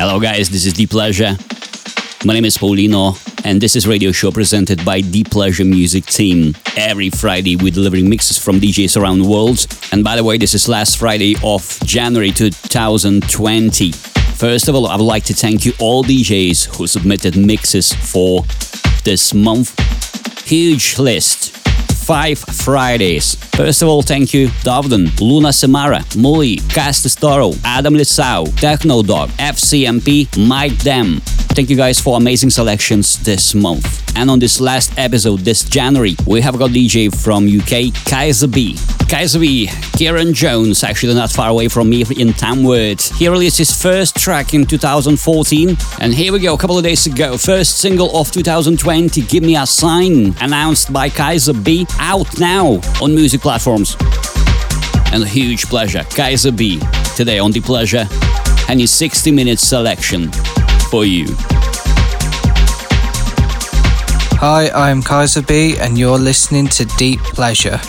Hello, guys, this is Deep Pleasure. My name is Paulino, and this is radio show presented by Deep Pleasure Music Team. Every Friday, we're delivering mixes from DJs around the world. And by the way, this is last Friday of January 2020. First of all, I would like to thank you all DJs who submitted mixes for this month. Huge list five Fridays. First of all, thank you Dovden, Luna Samara, Muli, Castistoro, Adam Lissau, Techno Dog, FCMP, Mike Dem. Thank you guys for amazing selections this month. And on this last episode, this January, we have got DJ from UK, Kaizzab. Kaiser B, Kieran Jones, actually not far away from me in Tamworth. He released his first track in 2014, and here we go, a couple of days ago. First single of 2020, Give Me a Sign, announced by Kaizzab, out now on music platforms. And a huge pleasure, Kaizzab, today on The Pleasure, and his 60 minute selection for you. Hi, I'm Kaizzab, and you're listening to Deep Pleasure.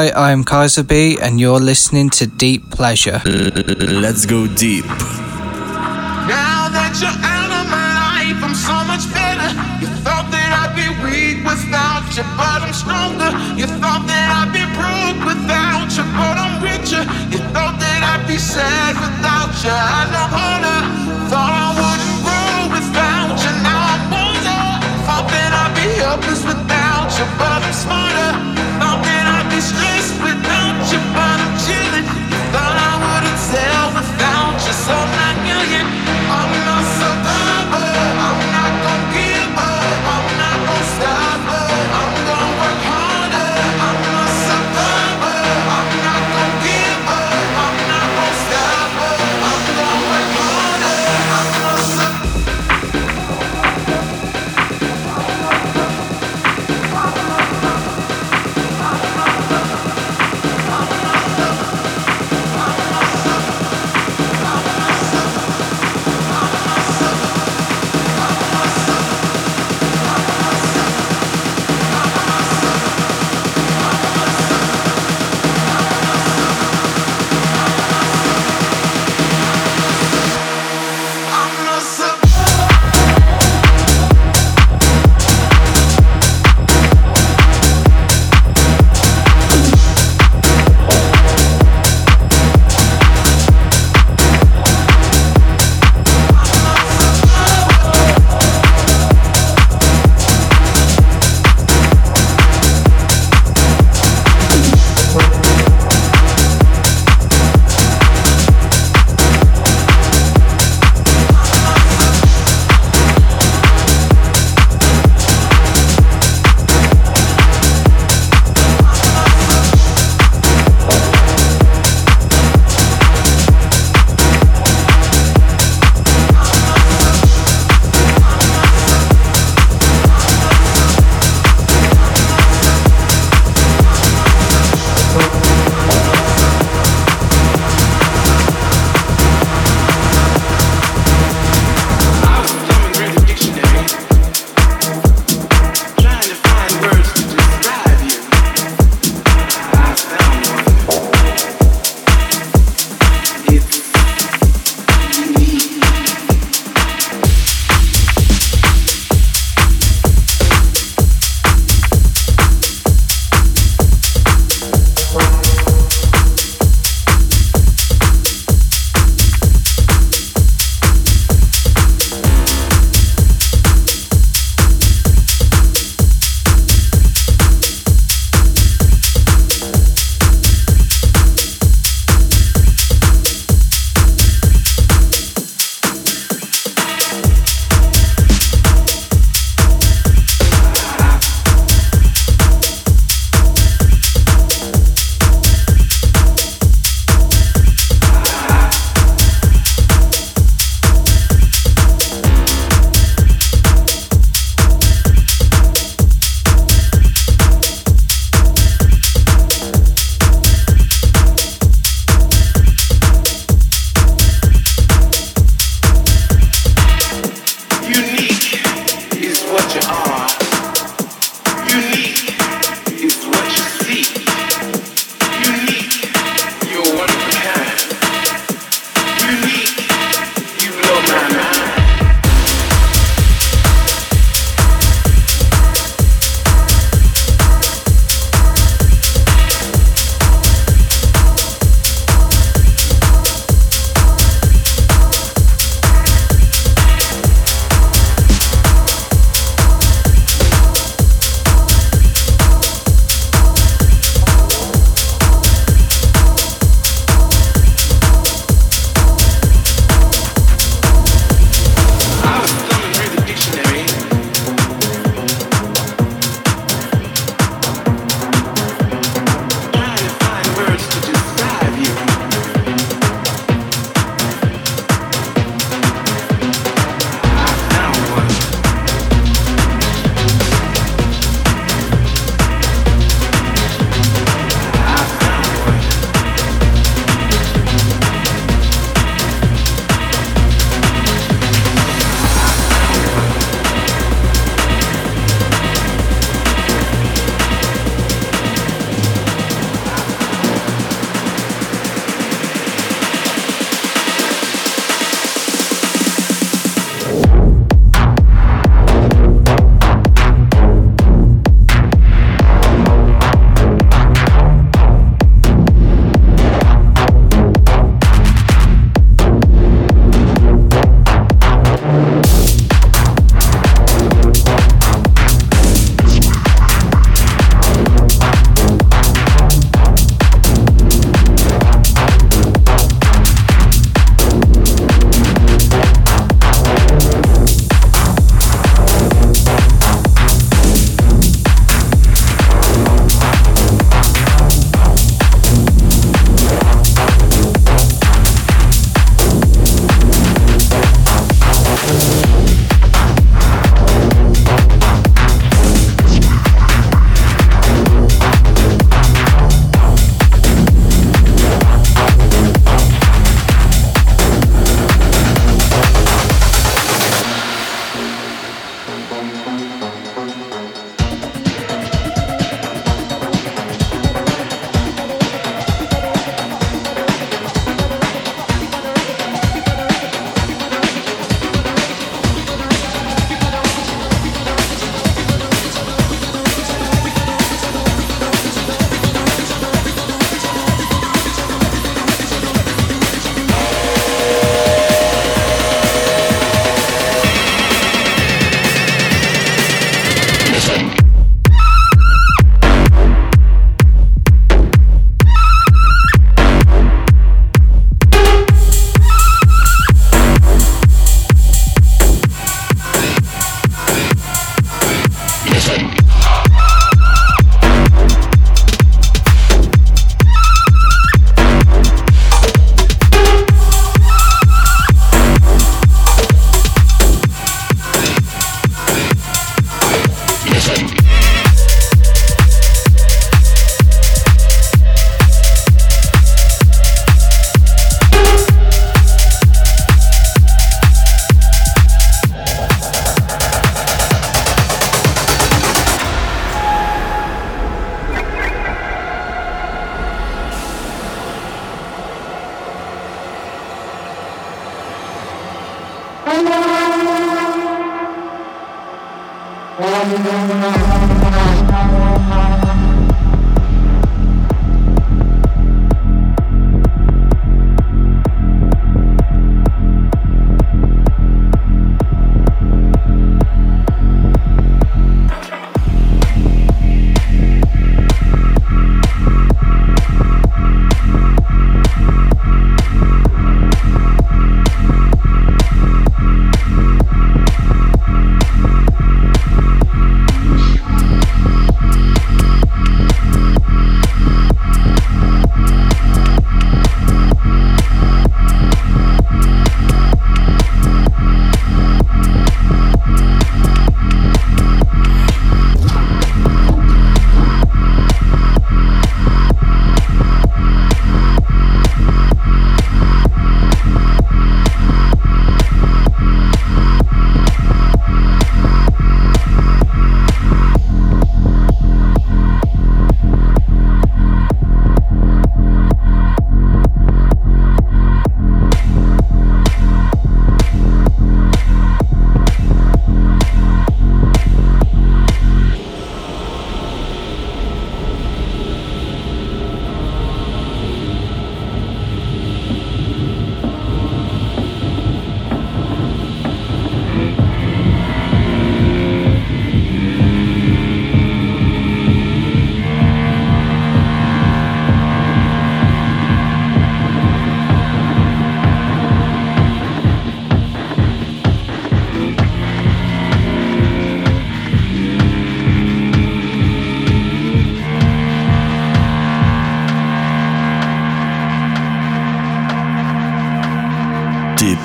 Hi, I'm Kaizzab, and you're listening to Deep Pleasure. Let's go deep. Now that you're out of my life, I'm so much better. You thought that I'd be weak without you, but I'm stronger. You thought that I'd be broke without you, but I'm richer. You thought that I'd be sad without you. I know harder. Thank you.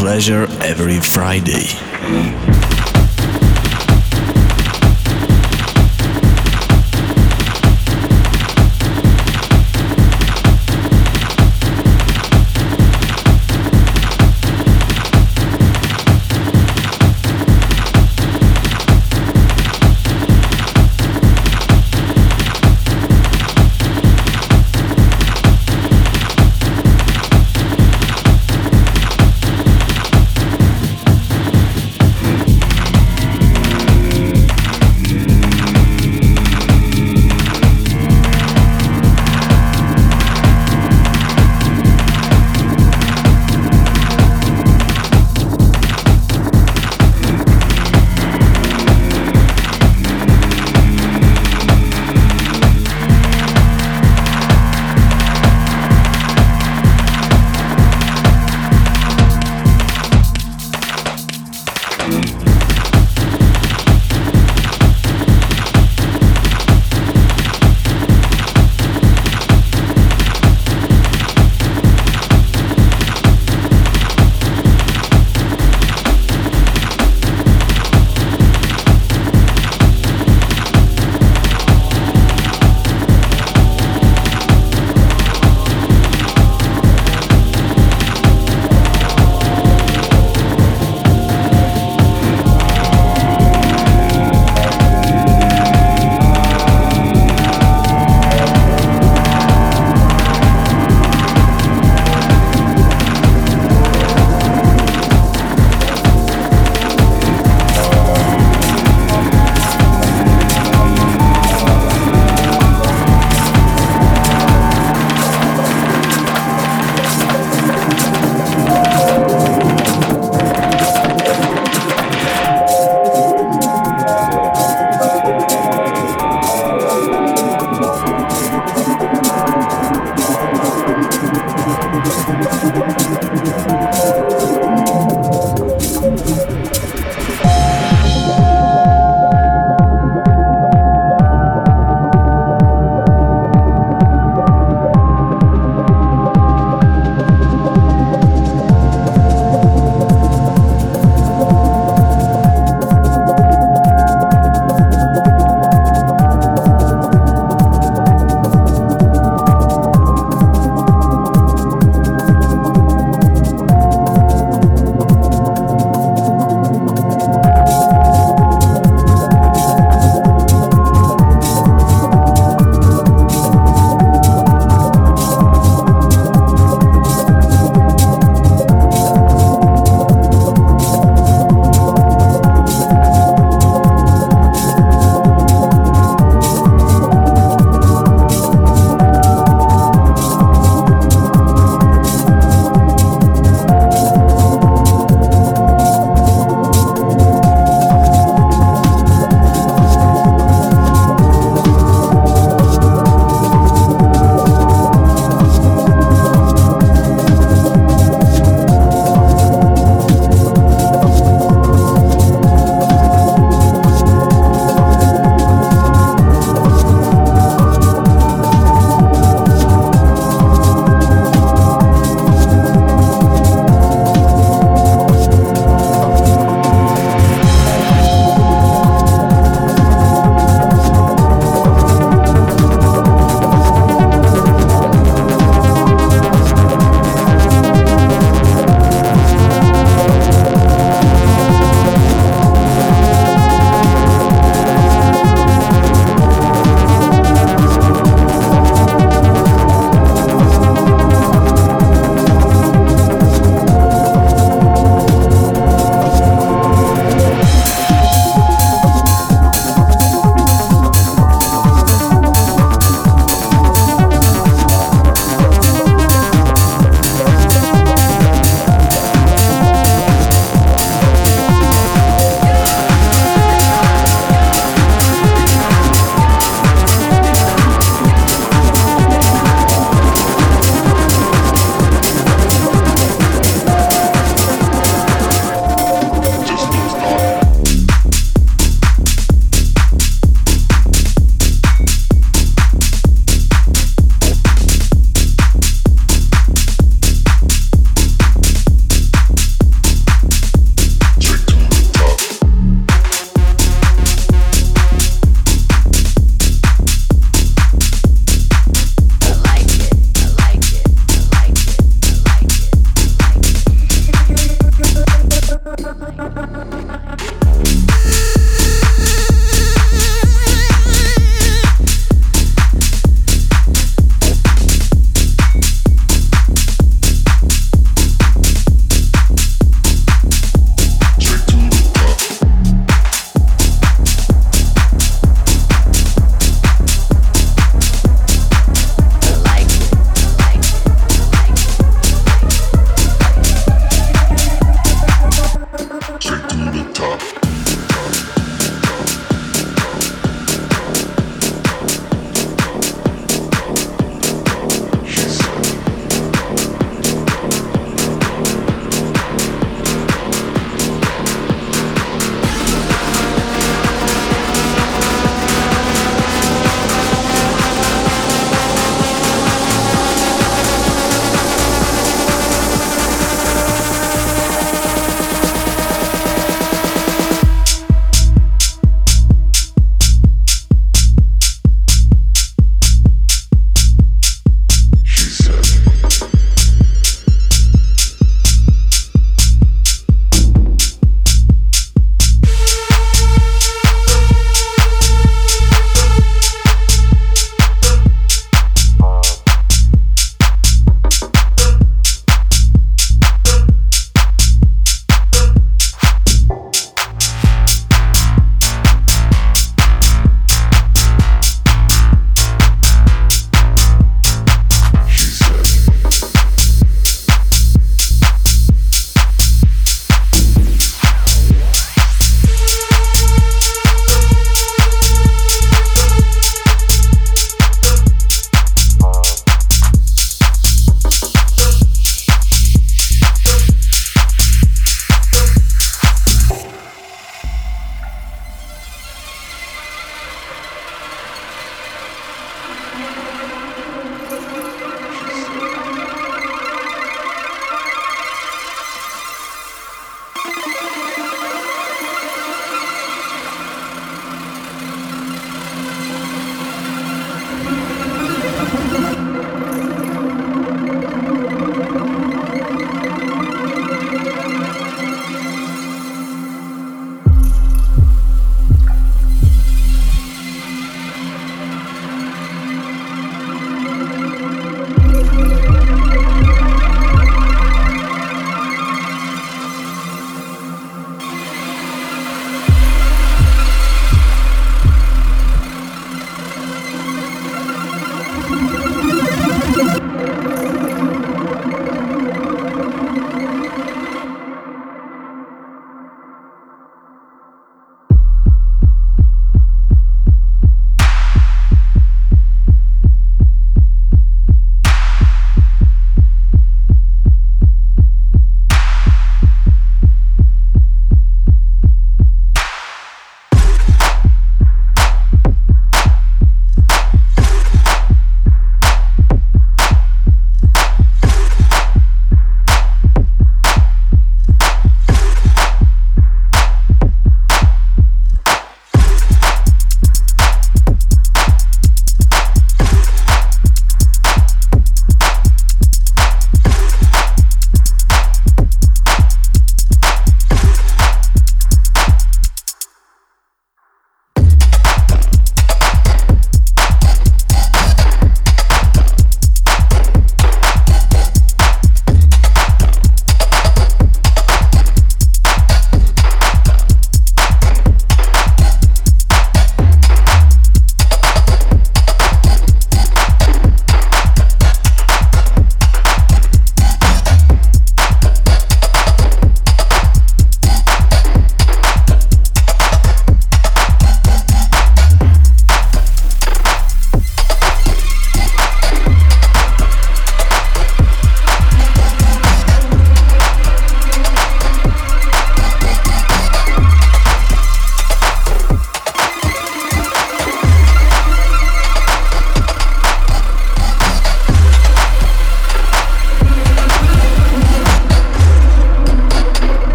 Pleasure every Friday.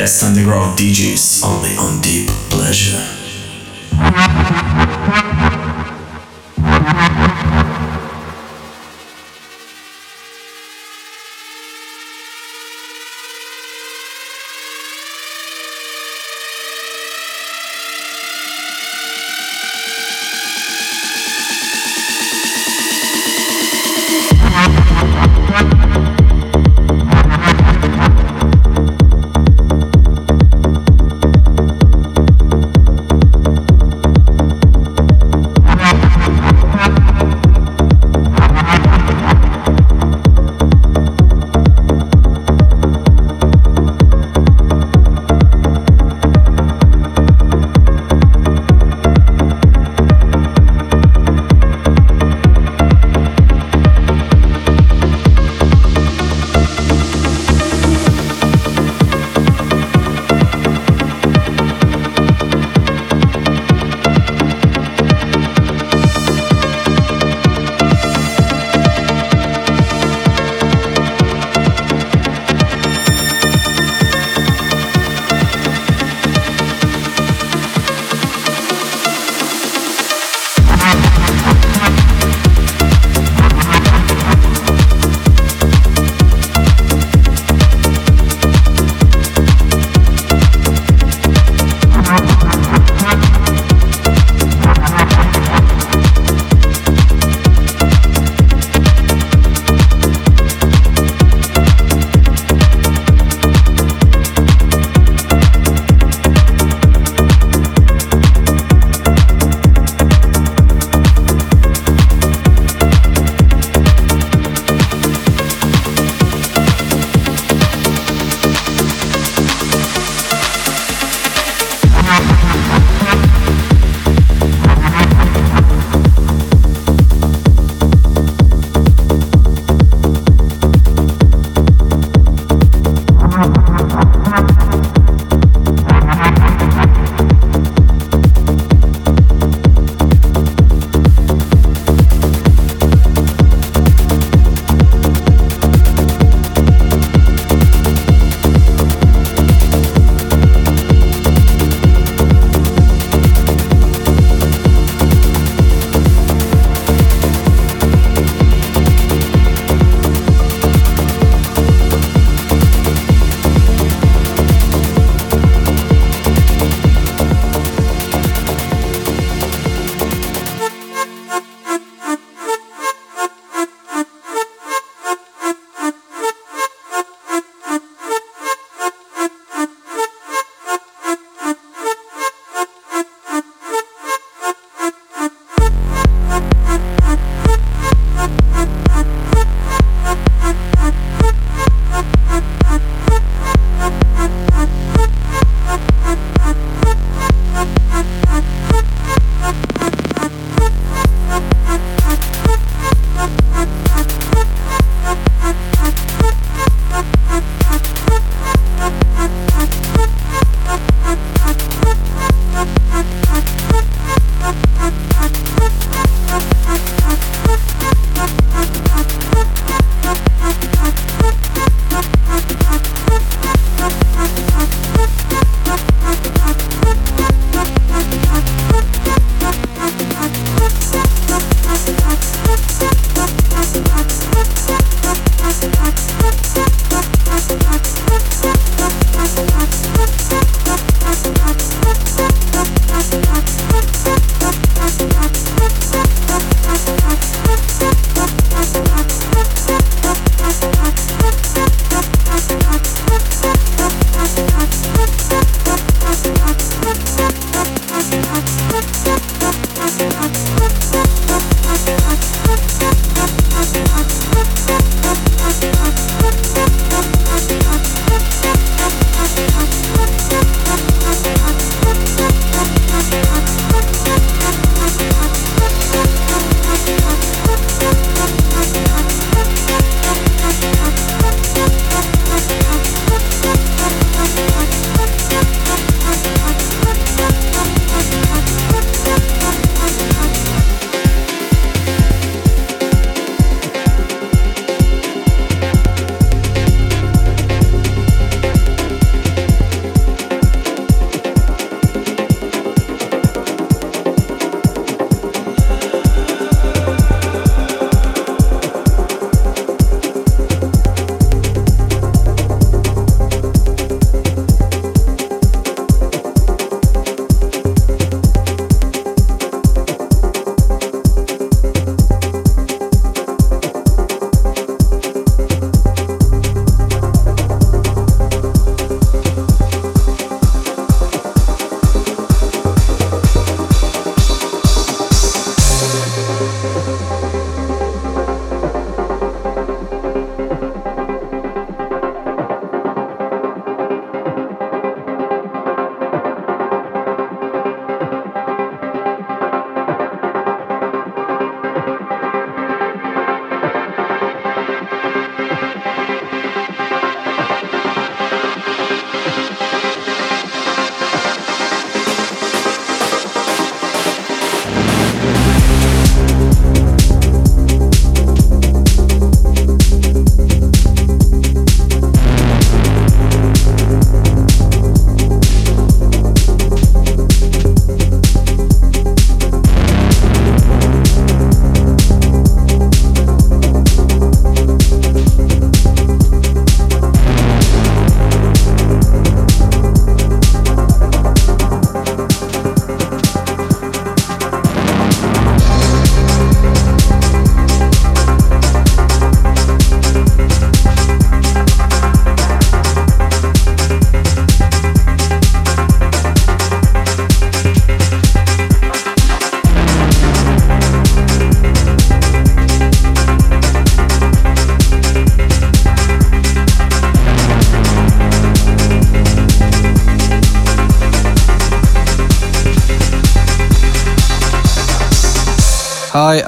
Best underground DJs only on Deep Pleasure.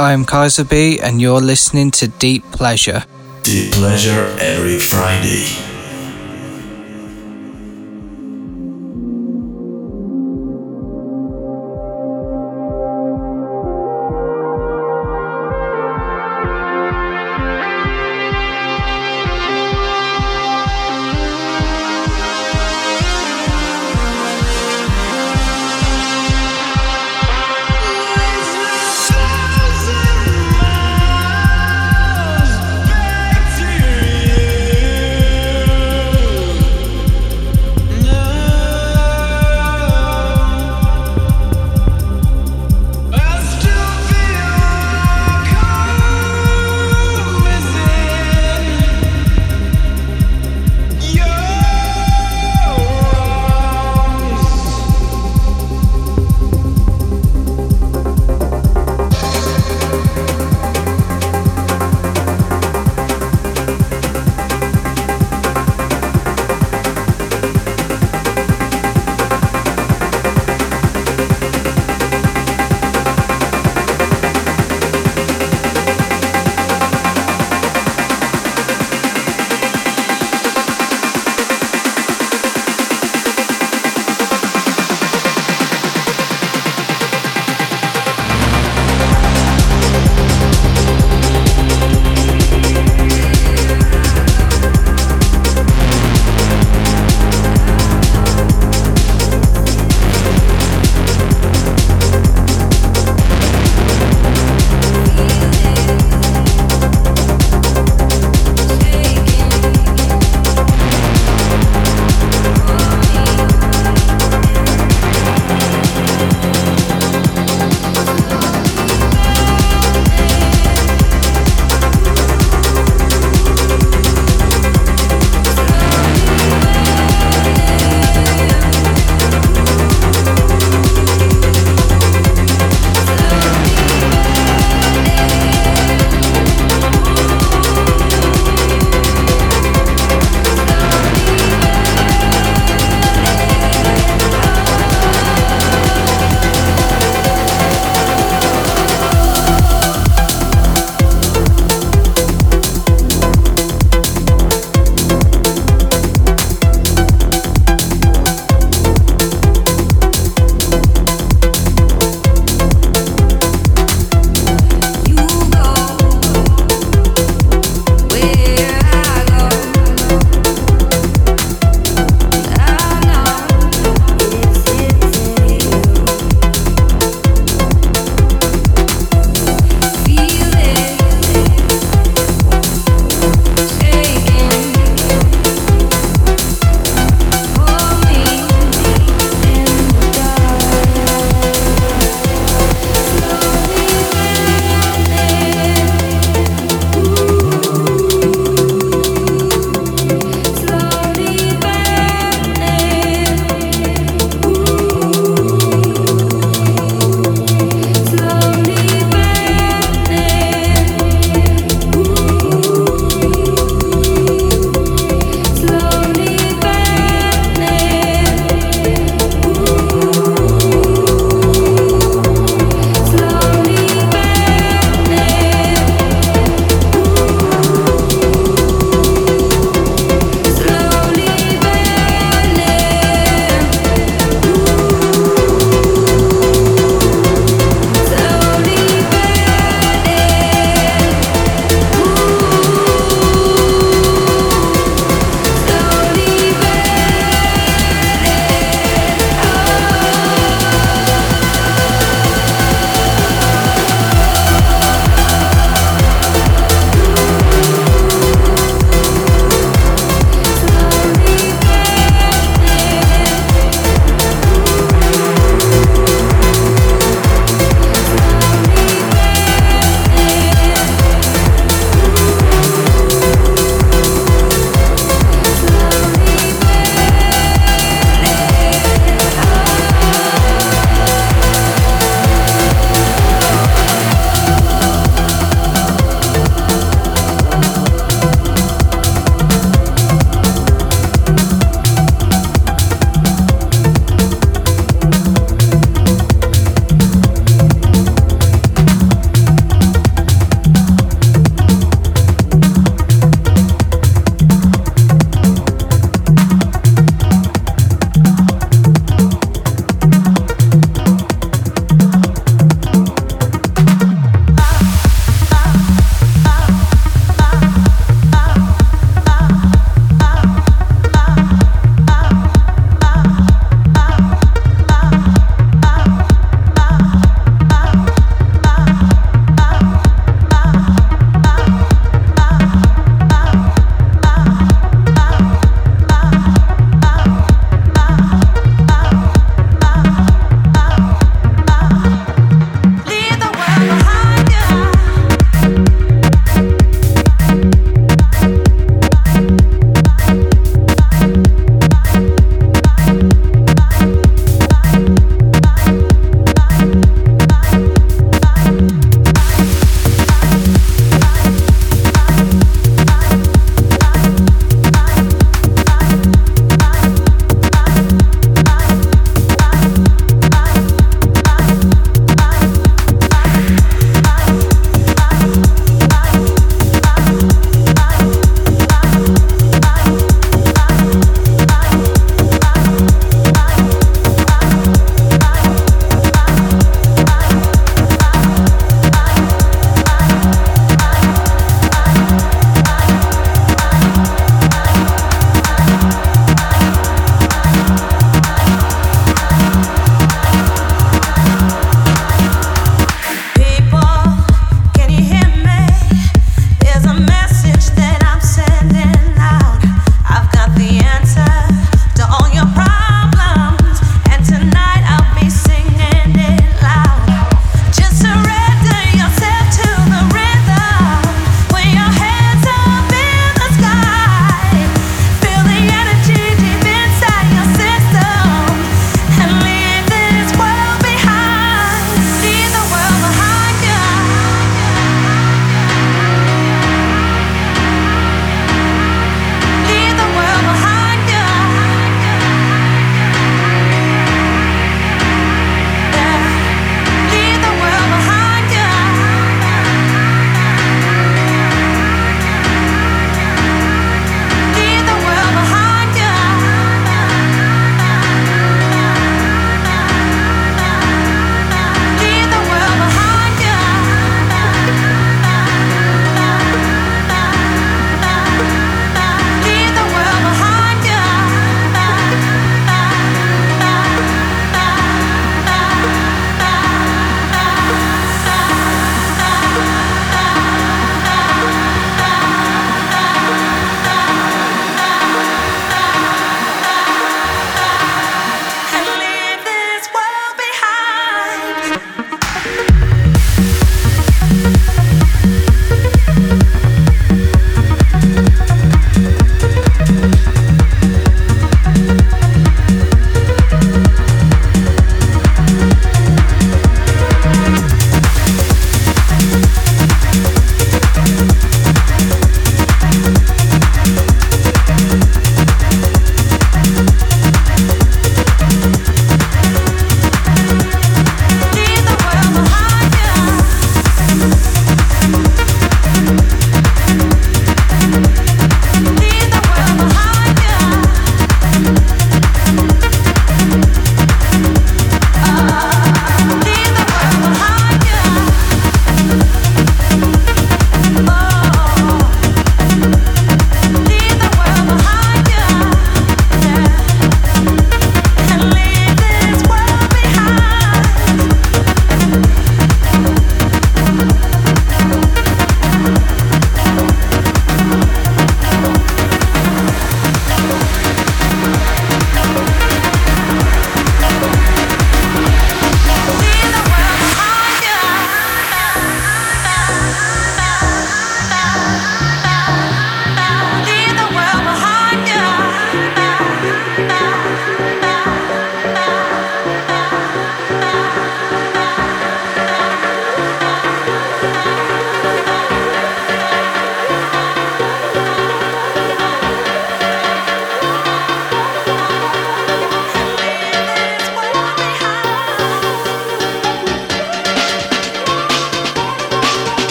I'm Kaizzab, and you're listening to Deep Pleasure. Deep Pleasure every Friday.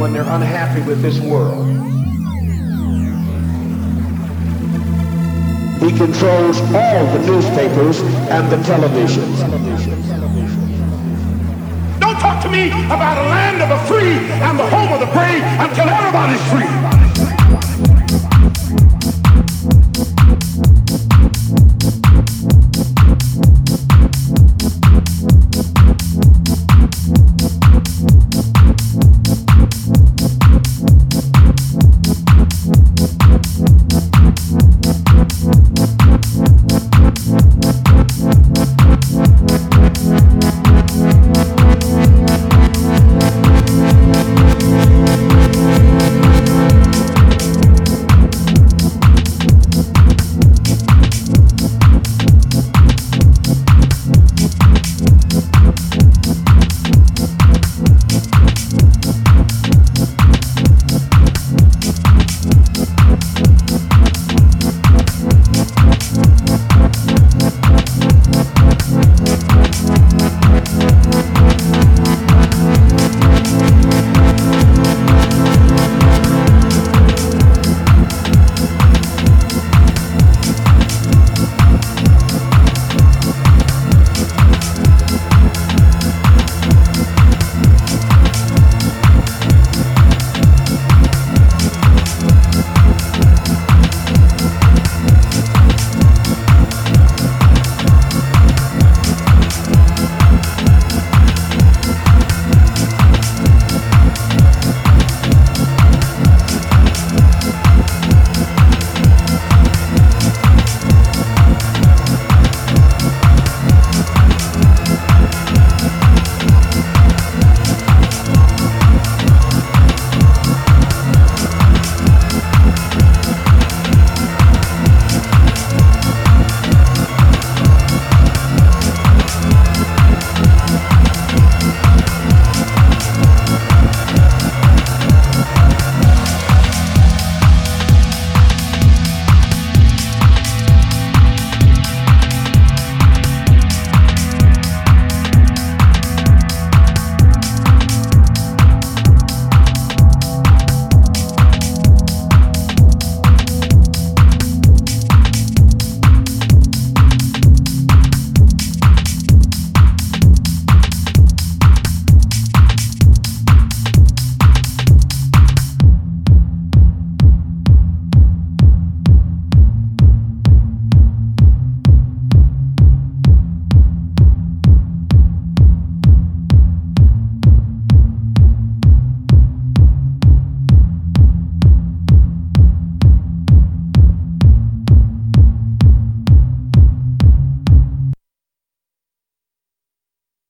When they're unhappy with this world. He controls all the newspapers and the television. Don't talk to me about a land of the free and the home of the brave until everybody's free.